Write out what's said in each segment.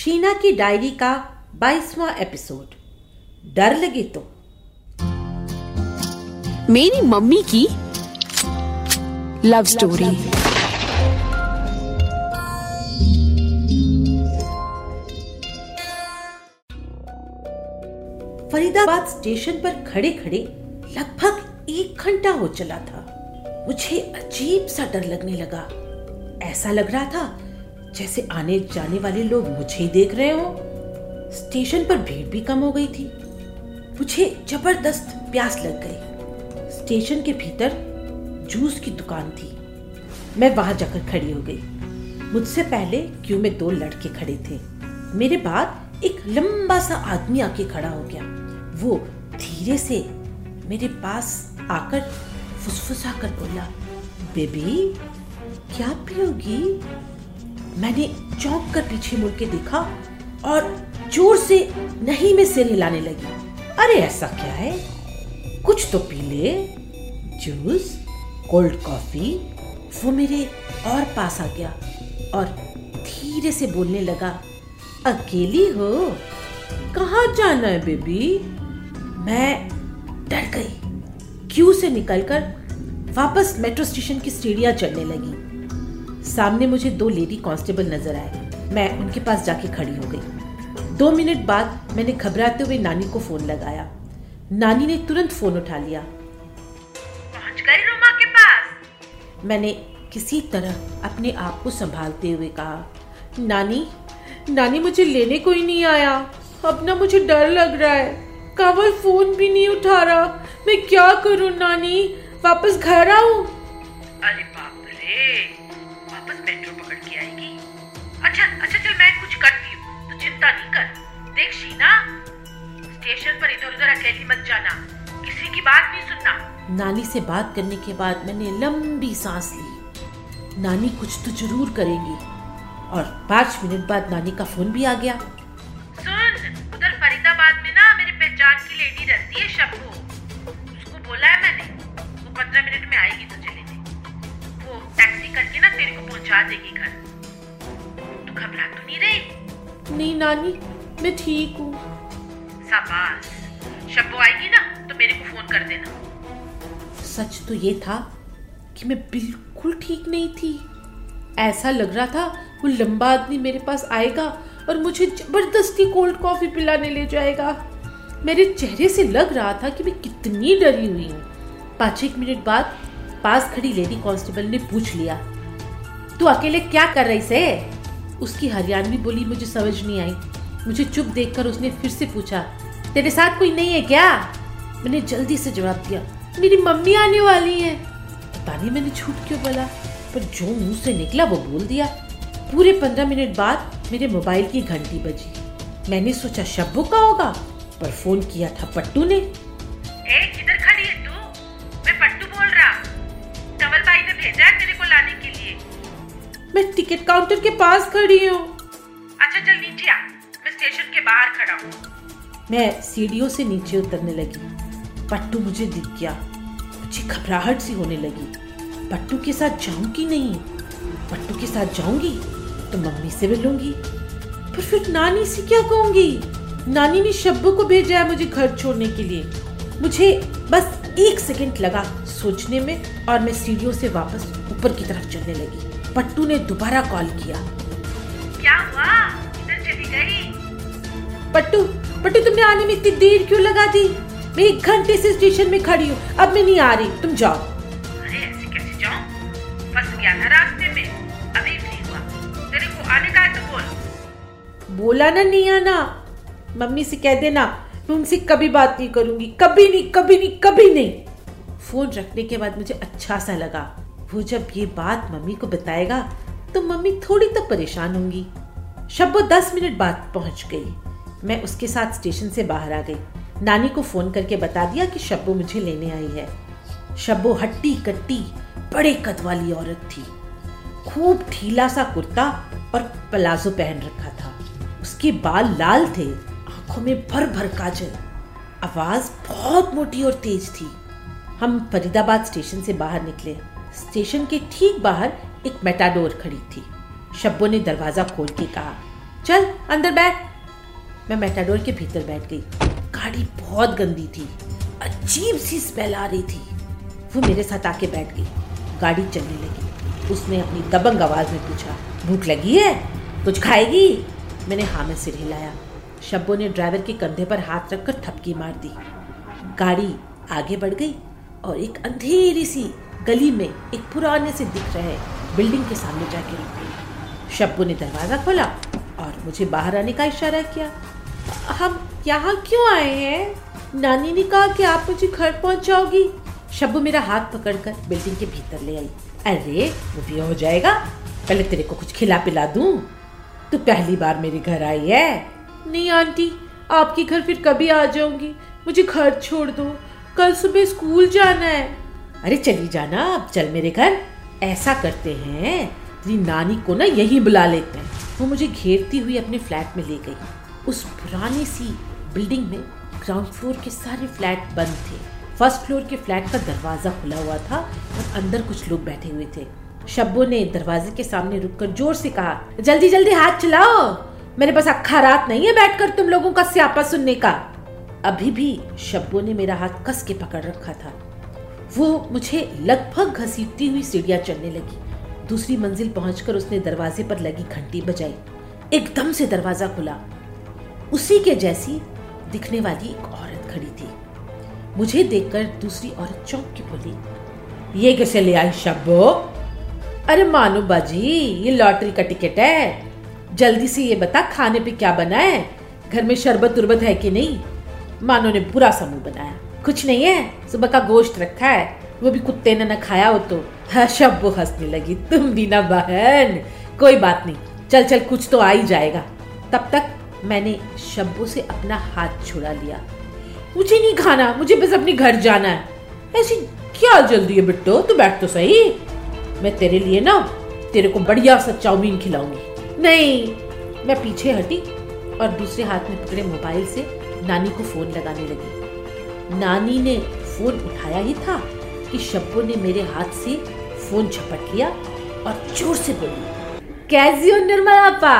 शीना की डायरी का बाईसवा एपिसोड। डर लगे तो। मेरी मम्मी की लव स्टोरी। फरीदाबाद स्टेशन पर खड़े खड़े लगभग एक घंटा हो चला था। मुझे अजीब सा डर लगने लगा। ऐसा लग रहा था जैसे आने जाने वाले लोग मुझे ही देख रहे हो। स्टेशन पर भीड़ भी कम हो गई थी। मुझे ज़बरदस्त प्यास लग गई। स्टेशन के भीतर जूस की दुकान थी। मैं वहाँ जाकर खड़ी हो गई। मुझसे पहले क्यू में दो लड़के खड़े थे। मेरे बाद एक लंबा सा आदमी आके खड़ा हो गया। वो धीरे से मेरे पास आकर फुसफुसा कर बोला, बेबी, क्या पियोगी मैंने चौंक कर पीछे मुड़ के देखा और ज़ोर से नहीं में सिर हिलाने लगी। अरे ऐसा क्या है? कुछ तो पी ले। जूस, कोल्ड कॉफ़ी, वो मेरे और पास आ गया और धीरे से बोलने लगा, अकेली हो? कहा जाना है बेबी? मैं डर गई। क्यू से निकलकर वापस मेट्रो स्टेशन की सीढ़ियाँ चढ़ने लगी। सामने मुझे दो लेडी कांस्टेबल नज़र आए। मैं उनके पास जाके खड़ी हो गई। दो मिनट बाद मैंने घबराते हुए नानी को फ़ोन लगाया। नानी ने तुरंत फ़ोन उठा लिया। पहुँच गई रोमा के पास। मैंने किसी तरह अपने आप को संभालते हुए कहा नानी नानी मुझे लेने कोई नहीं आया। अब ना मुझे डर लग रहा है। कंवल फ़ोन भी नहीं उठा रहा। मैं क्या करूँ नानी? वापस घर आऊँ? अरे बाप रे। अच्छा अच्छा चल, मैं कुछ करती हूँ। तो चिंता नहीं कर। देख, शीना, स्टेशन पर इधर उधर अकेली मत जाना। किसी की बात नहीं सुनना। नानी से बात करने के बाद मैंने लंबी सांस ली। नानी कुछ तो ज़रूर करेंगी। और पाँच मिनट बाद नानी का फ़ोन भी आ गया। नानी मैं ठीक हूँ। शाबाश। शब्बू आएगी ना तो मेरे को फ़ोन कर देना। सच तो ये था कि मैं बिल्कुल ठीक नहीं थी। ऐसा लग रहा था वो लंबा आदमी मेरे पास आएगा और मुझे ज़बरदस्ती कोल्ड कॉफ़ी पिलाने ले जाएगा। मेरे चेहरे से लग रहा था कि मैं कितनी डरी हुई हूँ। पाँच एक मिनट बाद पास खड़ी लेडी कांस्टेबल ने पूछ लिया तू अकेले क्या कर रही से? उसकी हरियाणवी बोली मुझे समझ नहीं आई। मुझे चुप देखकर उसने फिर से पूछा, तेरे साथ कोई नहीं है क्या? मैंने जल्दी से जवाब दिया, मेरी मम्मी आने वाली है। पता नहीं मैंने झूठ क्यों बोला, पर जो मुँह से निकला वो बोल दिया। पूरे पंद्रह मिनट बाद मेरे मोबाइल की घंटी बजी। मैंने सोचा शब्बू का होगा, पर फ़ोन किया था पट्टू ने। टिकट काउंटर के पास खड़ी हूँ। अच्छा चल नीचे आ। मैं स्टेशन के बाहर खड़ा हूँ। मैं सीढ़ियों से नीचे उतरने लगी। पट्टू मुझे दिख गया। मुझे घबराहट सी होने लगी। पट्टू के साथ जाऊँगी नहीं। पट्टू के साथ जाऊँगी तो मम्मी से मिलूँगी। पर फिर नानी से क्या कहूँगी? नानी ने शब्बू को भेजा है मुझे घर छोड़ने के लिए। मुझे बस एक सेकंड लगा सोचने में और मैं सीढ़ियों से वापस ऊपर की तरफ़ चलने लगी। पट्टू ने दोबारा कॉल किया। क्या हुआ? इधर चली गई? पट्टू पट्टू तुमने आने में इतनी देर क्यों लगा दी? मैं एक घंटे से स्टेशन में खड़ी हूँ अब मैं नहीं आ रही। तुम जाओ। अरे ऐसे कैसे जाऊँ? फंस गया था रास्ते में। अभी फ्री हुआ। तेरे को आने का है तो बोल। बोला ना नहीं आना। मम्मी से कह देना मैं उनसे कभी बात नहीं करूँगी। कभी नहीं कभी नहीं कभी नहीं। फ़ोन रखने के बाद मुझे अच्छा सा लगा। वो जब ये बात मम्मी को बताएगा तो मम्मी थोड़ी तो परेशान होंगी। शब्बो दस मिनट बाद पहुँच गई। मैं उसके साथ स्टेशन से बाहर आ गई। नानी को फ़ोन करके बता दिया कि शब्बो मुझे लेने आई है। शब्बो हट्टी कट्टी, बड़े कद वाली औरत थी। खूब ढीला सा कुर्ता और प्लाजो पहन रखा था। उसके बाल लाल थे, आँखों में भर भर काजल। आवाज़ बहुत मोटी और तेज थी। हम फरीदाबाद स्टेशन से बाहर निकले। स्टेशन के ठीक बाहर एक मेटाडोर खड़ी थी। शब्बो ने दरवाज़ा खोल के कहा, चल, अंदर बैठ। मैं मेटाडोर के भीतर बैठ गई। गाड़ी बहुत गंदी थी। अजीब सी स्मेल आ रही थी। वो मेरे साथ आके बैठ गई। गाड़ी चलने लगी। उसने अपनी दबंग आवाज़ में पूछा, भूख लगी है? कुछ खाएगी? मैंने हाँ में सिर हिलाया। शब्बो ने ड्राइवर के कंधे पर हाथ रखकर थपकी मार दी। गाड़ी आगे बढ़ गई और एक अंधेरी सी गली में एक पुराने से दिख रहे बिल्डिंग के सामने जाके रुक गई। शब्बू ने दरवाज़ा खोला और मुझे बाहर आने का इशारा किया। हम यहाँ क्यों आए हैं? नानी ने कहा कि आप मुझे घर पहुँचाओगी। शब्बू मेरा हाथ पकड़कर बिल्डिंग के भीतर ले आई। अरे, वो भी हो जाएगा। पहले तेरे को कुछ खिला पिला दूँ। तू पहली बार मेरे घर आई है? नहीं आंटी, आपके घर फिर कभी आ जाऊँगी। मुझे घर छोड़ दो। कल सुबह स्कूल जाना है। अरे चली जाना, अब चल मेरे घर। ऐसा करते हैं तेरी नानी को ना यही बुला लेते हैं। वो मुझे घेरती हुई अपने फ्लैट में ले गई। उस पुरानी सी बिल्डिंग में ग्राउंड फ्लोर के सारे फ्लैट बंद थे। फ़र्स्ट फ्लोर के फ्लैट का दरवाज़ा खुला हुआ था और अंदर कुछ लोग बैठे हुए थे। शब्बो ने दरवाजे के सामने रुककर ज़ोर से कहा, जल्दी जल्दी हाथ चलाओ। मेरे पास अखा रात नहीं है बैठकर तुम लोगों का स्यापा सुनने का। अभी भी शब्बो ने मेरा हाथ कस के पकड़ रखा था। वो मुझे लगभग घसीटती हुई सीढ़ियाँ चढ़ने लगी। दूसरी मंजिल पहुंचकर उसने दरवाजे पर लगी घंटी बजाई। एकदम से दरवाज़ा खुला। उसी के जैसी दिखने वाली एक औरत खड़ी थी। मुझे देखकर दूसरी औरत चौंक के बोली, ये कैसे ले आई शब्बो? अरे मानो बाजी, ये लॉटरी का टिकट है। जल्दी से ये बता, खाने पे क्या बना है? घर में शरबत उर्बत है कि नहीं? मानो ने बुरा समूह बनाया। कुछ नहीं है। सुबह का गोश्त रखा है। वो भी कुत्ते ने न खाया हो तो। हाँ, शब्बो हंसने लगी। तुम भी ना बहन। कोई बात नहीं। चल चल कुछ तो आ ही जाएगा। तब तक मैंने शब्बो से अपना हाथ छुड़ा लिया। मुझे नहीं खाना। मुझे बस अपने घर जाना है। ऐसी क्या जल्दी है बिट्टो? तू बैठ तो सही। मैं तेरे लिए ना तेरे को बढ़िया सा चाउमीन खिलाऊँगी। नहीं मैं पीछे हटी और दूसरे हाथ में पकड़े मोबाइल से नानी को फ़ोन लगाने लगी। नानी ने फ़ोन उठाया ही था कि शब्बो ने मेरे हाथ से फ़ोन झपट लिया और ज़ोर से बोली, कैसी हो निर्मला पा?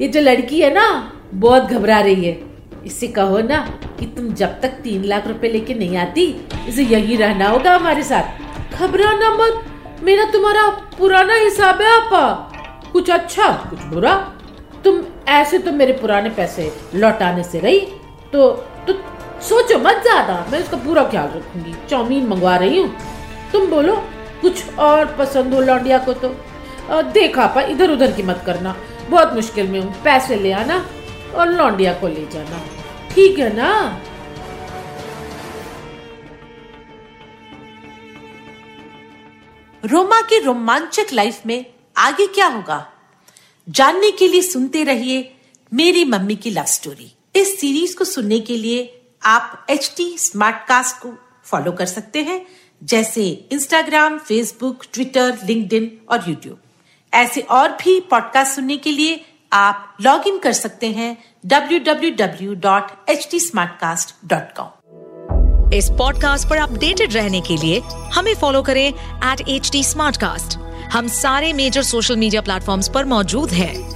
ये जो लड़की है ना, बहुत घबरा रही है। इससे कहो ना कि तुम जब तक तीन लाख रुपए लेके नहीं आती, इसे यही रहना होगा हमारे साथ। घबराना मत। मेरा तुम्हारा पुराना हिसाब है, आपा। कुछ अच्छा कुछ बुरा। तुम ऐसे तो मेरे पुराने पैसे लौटाने से रही तो तो सोचो मत ज़्यादा। मैं उसका पूरा ख्याल रखूँगी। चाउमीन मंगवा रही हूँ। तुम बोलो, कुछ और पसंद हो लौंडिया को तो? देखा पा इधर उधर की मत करना। बहुत मुश्किल में हूँ। पैसे ले आना और लौंडिया को ले जाना। ठीक है ना? रोमा की रोमांचक लाइफ में आगे क्या होगा? जानने के लिए सुनते रहिए मेरी मम्मी की लव स्टोरी इस सीरीज़ को सुनने के लिए आप एच टी कास्ट को फॉलो कर सकते हैं, जैसे इंस्टाग्राम फेसबुक ट्विटर लिंक्डइन और यूट्यूब ऐसे और भी पॉडकास्ट सुनने के लिए आप लॉग इन कर सकते हैं www.htsmartcast.com इस पॉडकास्ट पर अपडेटेड रहने के लिए हमें फॉलो करें एट एच हम सारे मेजर सोशल मीडिया प्लेटफॉर्म पर मौजूद हैं।